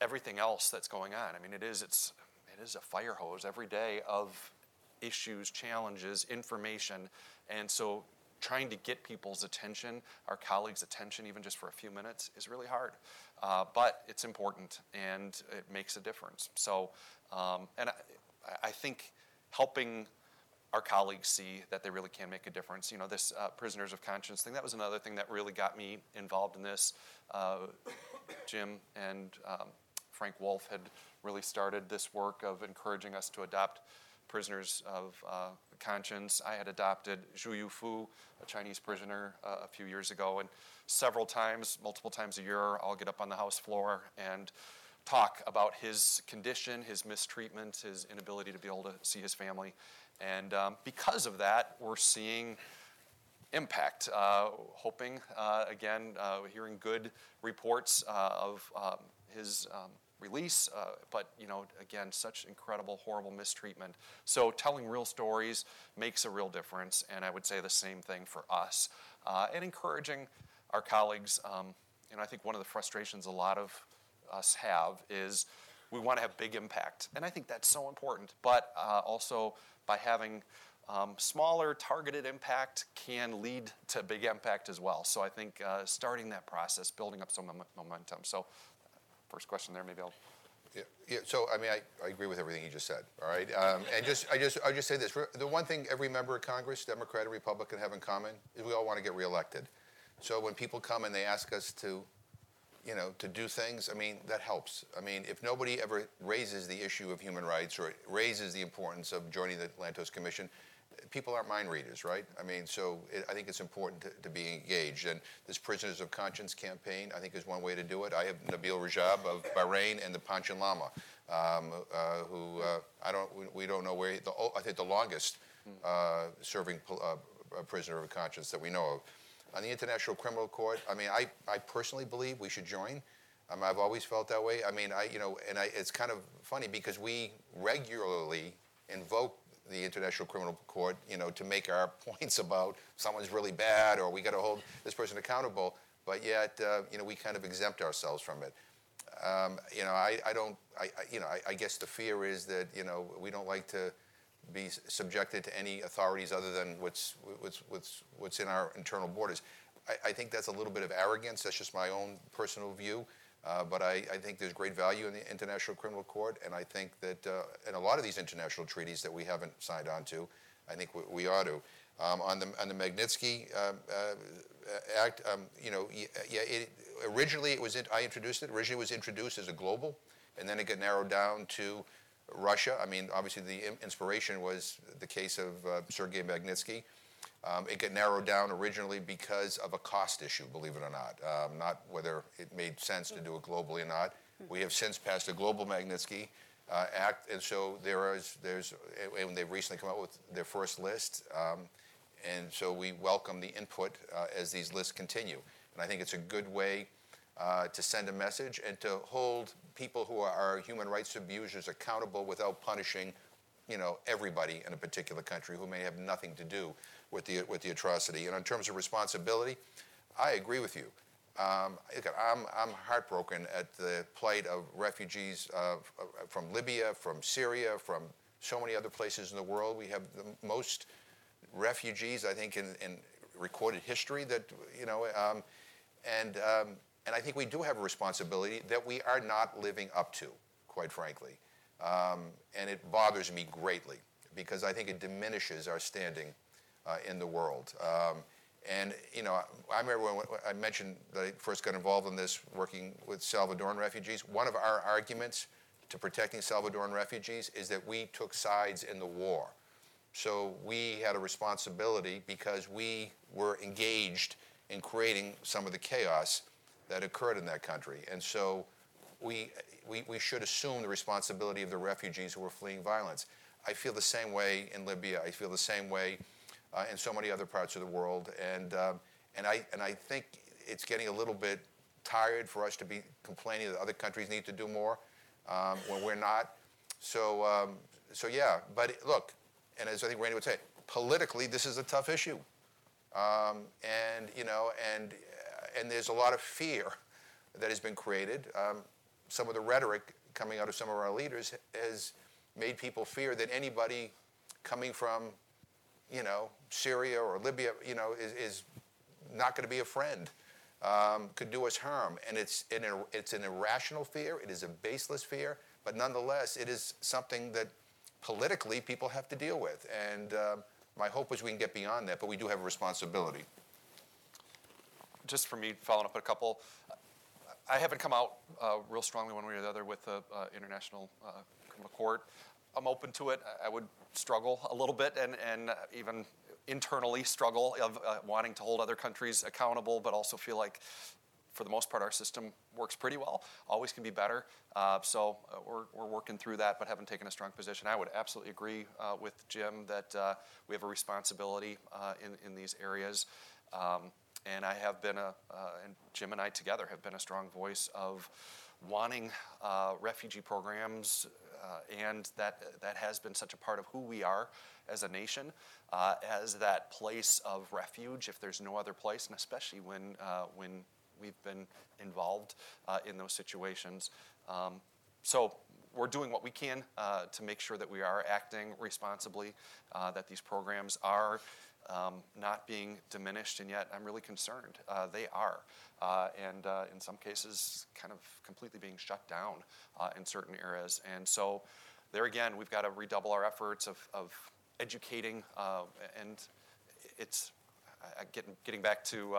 everything else that's going on. I mean, it is it's it is a fire hose every day of issues, challenges, information, and so trying to get people's attention, our colleagues' attention, even just for a few minutes, is really hard. Uh, but it's important and it makes a difference. So, um, and I, I, think helping our colleagues see that they really can make a difference. You know, this uh, prisoners of conscience thing, that was another thing that really got me involved in this. Uh, Jim and um, Frank Wolf had really started this work of encouraging us to adopt prisoners of uh, conscience. I had adopted Zhu Yufu, a Chinese prisoner, uh, a few years ago, and several times, multiple times a year, I'll get up on the House floor and talk about his condition, his mistreatment, his inability to be able to see his family. And um, because of that, we're seeing impact. Uh, hoping, uh, again, uh, hearing good reports uh, of um, his um, release, uh, but you know, again, such incredible, horrible mistreatment. So telling real stories makes a real difference, and I would say the same thing for us. Uh, and encouraging our colleagues. Um, I think one of the frustrations a lot of us have is we want to have big impact, and I think that's so important. But also by having um, smaller targeted impact can lead to big impact as well. So I think uh, starting that process, building up some momentum. So first question there, maybe I'll. Yeah, yeah, so I mean, I, I agree with everything you just said, all right? Um, and just, I just, I just say this, the one thing every member of Congress, Democrat and Republican, have in common is we all want to get reelected. So when people come and they ask us to, you know, to do things, I mean, that helps. I mean, if nobody ever raises the issue of human rights or raises the importance of joining the Lantos Commission, people aren't mind readers, right? I mean, so it, I think it's important to, to, be engaged. And this Prisoners of Conscience campaign, I think, is one way to do it. I have Nabeel Rajab of Bahrain and the Panchen Lama, um, uh, who uh, I don't, we, we, don't know where, the, I think the longest uh, serving uh, prisoner of conscience that we know of. On the International Criminal Court, I mean, I, I personally believe we should join. Um, I've always felt that way. I mean, I, you know, and I, it's kind of funny because we regularly invoke the International Criminal Court, you know, to make our points about someone's really bad or we got to hold this person accountable, but yet, uh, you know, we kind of exempt ourselves from it. Um, you know, I, I don't, I, I you know, I, I, guess the fear is that, you know, we don't like to be subjected to any authorities other than what's, what's, what's, what's in our internal borders. I, I think that's a little bit of arrogance. That's just my own personal view. Uh, but I, I, think there's great value in the International Criminal Court, and I think that uh, in a lot of these international treaties that we haven't signed on to, I think we, we ought to. Um, on the on the Magnitsky uh, uh Act, um, you know, yeah, it, originally it was in, I introduced it. Originally, it was introduced as a global, and then it got narrowed down to Russia. I mean, obviously, the inspiration was the case of uh, Sergei Magnitsky. Um, it got narrowed down originally because of a cost issue, believe it or not, um, not whether it made sense to do it globally or not. We have since passed a global Magnitsky uh, Act, and so there is there's and they've recently come out with their first list, um, and so we welcome the input uh, as these lists continue. And I think it's a good way uh, to send a message and to hold people who are human rights abusers accountable without punishing, you know, everybody in a particular country who may have nothing to do with the, with the atrocity. And in terms of responsibility, I agree with you. Um, I'm, I'm heartbroken at the plight of refugees uh, from Libya, from Syria, from so many other places in the world. We have the most refugees, I think, in, in recorded history that, you know, um, and, um, and I think we do have a responsibility that we are not living up to, quite frankly. Um, and it bothers me greatly because I think it diminishes our standing uh, in the world. Um, and you know, I remember when I mentioned that I first got involved in this, working with Salvadoran refugees. One of our arguments to protecting Salvadoran refugees is that we took sides in the war. So we had a responsibility because we were engaged in creating some of the chaos that occurred in that country. And so we, we, we should assume the responsibility of the refugees who are fleeing violence. I feel the same way in Libya. I feel the same way uh, in so many other parts of the world. And, um, and, I, and I think it's getting a little bit tired for us to be complaining that other countries need to do more um, when we're not. So, um, so yeah, but look, and as I think Randy would say, politically, this is a tough issue. Um, and, you know, and, and there's a lot of fear that has been created. Um, some of the rhetoric coming out of some of our leaders has made people fear that anybody coming from, you know, Syria or Libya, you know, is, is not going to be a friend, um, could do us harm. And it's an, it's an irrational fear, it is a baseless fear, but nonetheless, it is something that politically people have to deal with. And uh, my hope is we can get beyond that, but we do have a responsibility. Just for me, following up a couple, I haven't come out uh, real strongly one way or the other with the uh, International uh, Criminal Court. I'm open to it. I would struggle a little bit and, and even internally struggle of uh, wanting to hold other countries accountable, but also feel like for the most part, our system works pretty well. Always can be better. Uh, so uh, we're, we're working through that, but haven't taken a strong position. I would absolutely agree uh, with Jim that uh, we have a responsibility uh, in, in these areas. Um, and I have been a, uh, and Jim and I together have been a strong voice of wanting refugee programs, and that, that has been such a part of who we are as a nation, as that place of refuge if there's no other place, and especially when, when we've been involved uh, in those situations. Um, so we're doing what we can uh, to make sure that we are acting responsibly, uh, that these programs are um, not being diminished, and yet I'm really concerned. Uh, they are, uh, and uh, in some cases, kind of completely being shut down in certain areas. And so, there again, we've got to redouble our efforts of, of educating, and it's getting, getting back to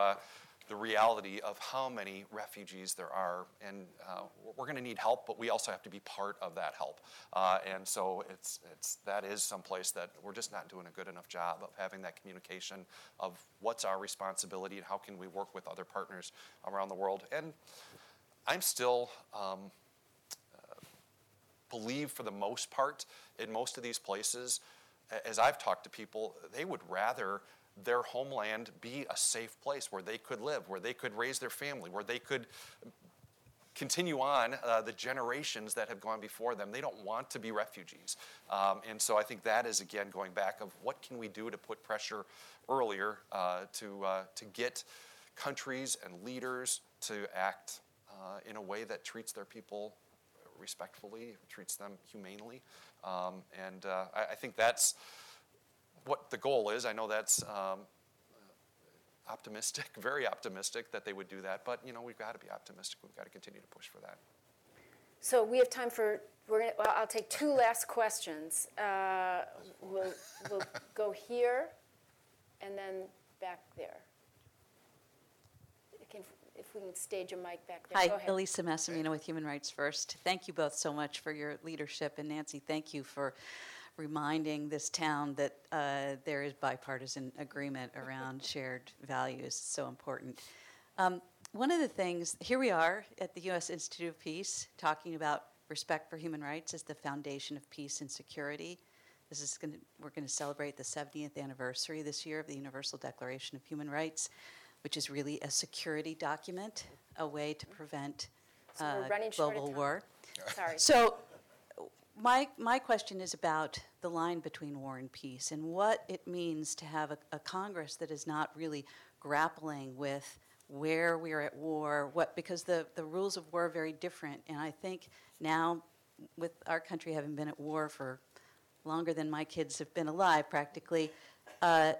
the reality of how many refugees there are. And uh, we're going to need help, but we also have to be part of that help. Uh, and so it's, it's, that is someplace that we're just not doing a good enough job of having that communication of what's our responsibility and how can we work with other partners around the world. And I'm still. Um, uh, believe for the most part in most of these places as i've talked to people they would rather their homeland be a safe place where they could live, where they could raise their family, where they could continue on uh, the generations that have gone before them. They don't want to be refugees. Um, and so I think that is, again, going back of what can we do to put pressure earlier uh, to, uh, to get countries and leaders to act uh, in a way that treats their people respectfully, treats them humanely. Um, and uh, I, I think that's what the goal is. I know that's um, optimistic, very optimistic that they would do that, but you know we've got to be optimistic. We've got to continue to push for that. So we have time for. We're gonna, well, I'll take two last questions. Uh, we'll, we'll go here, and then back there. Can, if we can stage a mic back there. Hi, Elisa Massimino with Human Rights First. Thank you both so much for your leadership, and Nancy, thank you for reminding this town that uh, there is bipartisan agreement around shared values. Is so important. Um, one of the things, here we are at the U.S. Institute of Peace talking about respect for human rights as the foundation of peace and security. This is going to, we're going to celebrate the 70th anniversary this year of the Universal Declaration of Human Rights, which is really a security document, a way to prevent So uh, we're running short of global war. Sorry. So my, my question is about the line between war and peace and what it means to have a, a Congress that is not really grappling with where we are at war, what because the, the rules of war are very different. And I think now, with our country having been at war for longer than my kids have been alive, practically, uh,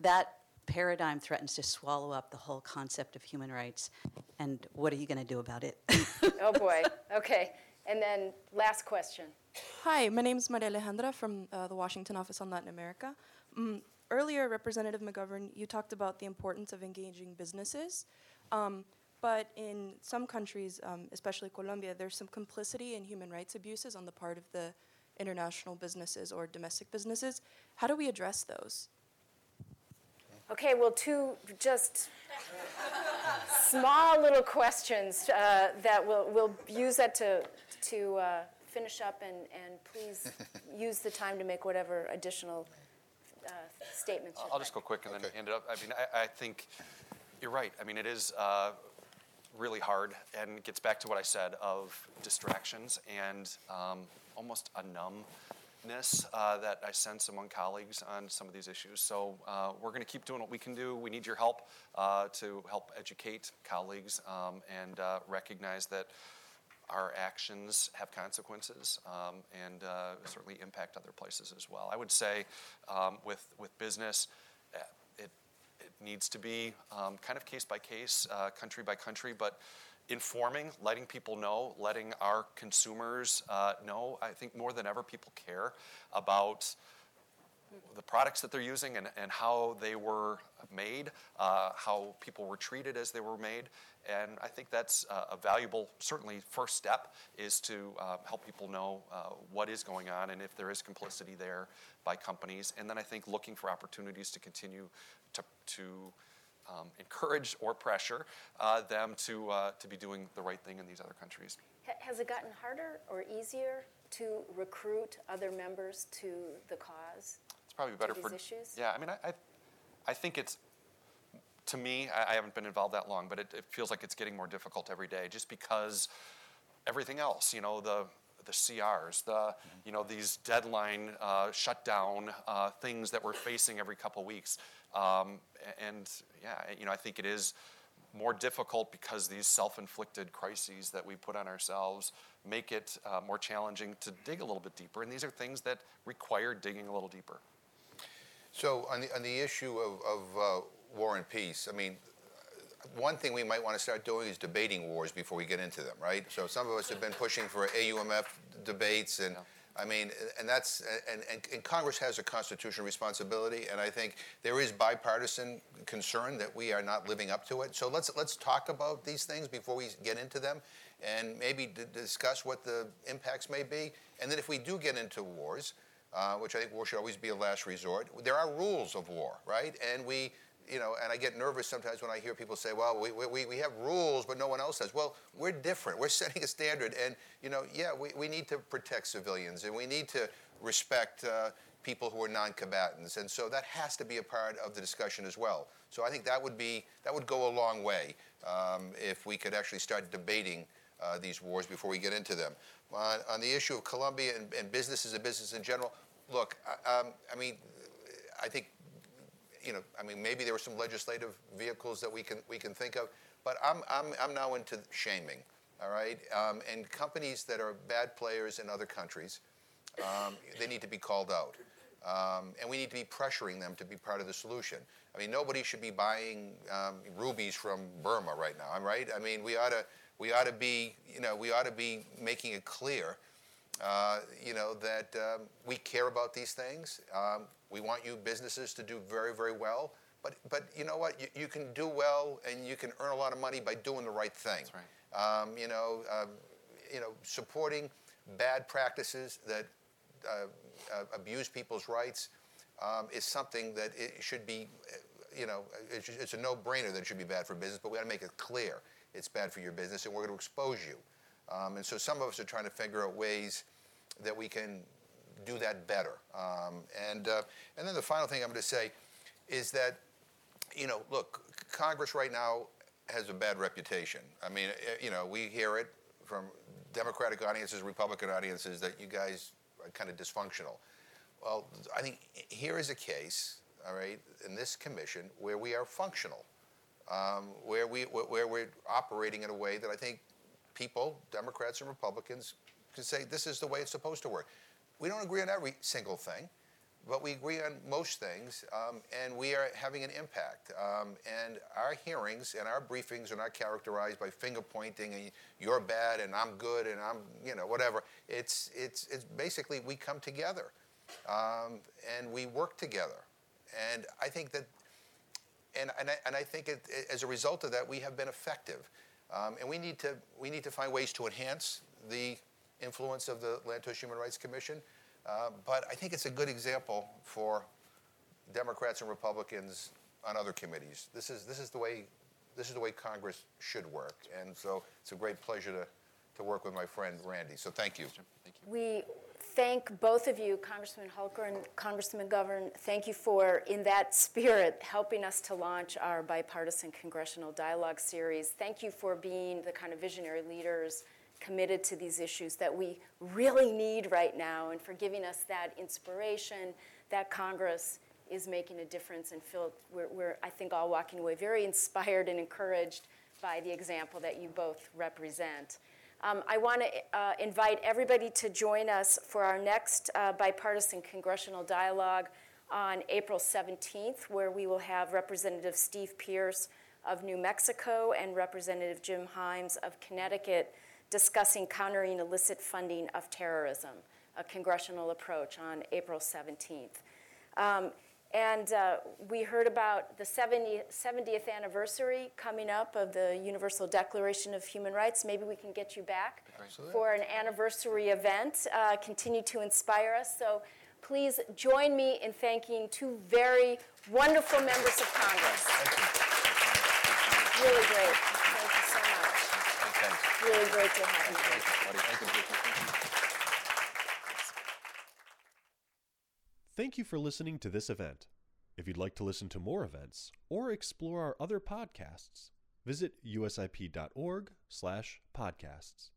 that paradigm threatens to swallow up the whole concept of human rights. And what are you going to do about it? oh boy. Okay. And then last question. Hi, my name is Maria Alejandra from uh, the Washington Office on Latin America. Um, earlier, Representative McGovern, you talked about the importance of engaging businesses. Um, but in some countries, um, especially Colombia, there's some complicity in human rights abuses on the part of the international businesses or domestic businesses. How do we address those? Okay, well, two just small little questions uh, that we'll, we'll use that to, to uh, finish up, and, and please use the time to make whatever additional uh, statements. you'd I'll just go quick and then Okay. hand it up. I mean, I, I think you're right. I mean, it is uh, really hard and gets back to what I said of distractions and um, almost a numbness uh, that I sense among colleagues on some of these issues. So uh, we're going to keep doing what we can do. We need your help uh, to help educate colleagues um, and uh, recognize that our actions have consequences um, and uh, certainly impact other places as well. I would say um, with, with business, uh, it, it needs to be um, kind of case by case, uh, country by country, but informing, letting people know, letting our consumers uh, know. I think more than ever, people care about the products that they're using and, and how they were made, uh, how people were treated as they were made. And I think that's uh, a valuable, certainly, first step is to uh, help people know uh, what is going on and if there is complicity there by companies. And then I think looking for opportunities to continue to, to um, encourage or pressure uh, them to, uh, to be doing the right thing in these other countries. Has it gotten harder or easier to recruit other members to the cause? Probably better for issues? Yeah, I mean, I, I, I think it's to me. I, I haven't been involved that long, but it, it feels like it's getting more difficult every day, just because everything else, you know, the the CRs, the you know these deadline uh, shutdown uh, things that we're facing every couple weeks, um, and yeah, you know, I think it is more difficult because these self-inflicted crises that we put on ourselves make it uh, more challenging to dig a little bit deeper, and these are things that require digging a little deeper. So on the, on the issue of, of uh, war and peace, I mean, one thing we might want to start doing is debating wars before we get into them, right? So some of us have been pushing for AUMF debates, and I mean, and that's and, and, and Congress has a constitutional responsibility, and I think there is bipartisan concern that we are not living up to it. So let's let's talk about these things before we get into them, and maybe d- discuss what the impacts may be, and then if we do get into wars, uh, which I think war should always be a last resort. There are rules of war, right? And we, you know, and I get nervous sometimes when I hear people say, well, we, we, we have rules, but no one else has. Well, we're different. We're setting a standard. And, you know, yeah, we, we need to protect civilians and we need to respect uh, people who are non-combatants. And so that has to be a part of the discussion as well. So I think that would be, that would go a long way um, if we could actually start debating uh, these wars before we get into them. On, on the issue of Colombia and, and businesses and business in general, look, I, um, I mean, I think, you know, I mean, maybe there were some legislative vehicles that we can we can think of, but I'm I'm I'm now into shaming, all right, um, and companies that are bad players in other countries, um, they need to be called out. Um, and we need to be pressuring them to be part of the solution. I mean, nobody should be buying um, rubies from Burma right now. Right. I mean, we ought to we ought to be you know we ought to be making it clear, uh, you know, that um, we care about these things. Um, we want you businesses to do very very well. But but you know what? You, you can do well and you can earn a lot of money by doing the right thing. That's right. Um, you know, um, you know, supporting bad practices that uh, uh, abuse people's rights um, is something that it should be, uh, you know, it's, it's a no-brainer that it should be bad for business, but we got to make it clear it's bad for your business, and we're going to expose you. Um, and so some of us are trying to figure out ways that we can do that better. Um, and uh, and then the final thing I'm going to say is that, you know, look, Congress right now has a bad reputation. I mean, eh, you know, we hear it from Democratic audiences, Republican audiences that you guys are kind of dysfunctional. Well, I think here is a case, all right, in this commission where we are functional, um, where we where we're operating in a way that I think people, Democrats and Republicans, can say this is the way it's supposed to work. We don't agree on every single thing, but we agree on most things, um, and we are having an impact. Um, and our hearings and our briefings are not characterized by finger pointing and you're bad and I'm good and I'm, you know, whatever. It's it's it's basically we come together um, and we work together, and I think that. And, and, I, and I think it, as a result of that, we have been effective. Um, and we need, to, we need to find ways to enhance the influence of the Lantos Human Rights Commission. Uh, but I think it's a good example for Democrats and Republicans on other committees. This is, this is the way, this is the way Congress should work. And so it's a great pleasure to, to work with my friend Randy. So thank you. We thank both of you, Congressman Hultgren and Congressman McGovern. Thank you for, in that spirit, helping us to launch our bipartisan congressional dialogue series. Thank you for being the kind of visionary leaders committed to these issues that we really need right now and for giving us that inspiration that Congress is making a difference and feel we're, we're, I think, all walking away very inspired and encouraged by the example that you both represent. Um, I want to uh, invite everybody to join us for our next uh, bipartisan congressional dialogue on April 17th, where we will have Representative Steve Pearce of New Mexico and Representative Jim Himes of Connecticut discussing countering illicit funding of terrorism, a congressional approach on April 17th. Um, and uh, we heard about the 70, 70th anniversary coming up of the Universal Declaration of Human Rights. Maybe we can get you back Absolutely. for an anniversary event, uh, continue to inspire us. So please join me in thanking two very wonderful members of Congress. Really great. Thank you so much. Really great to have you here. Buddy, thank you. Thank you for listening to this event. If you'd like to listen to more events or explore our other podcasts, visit usip.org/podcasts.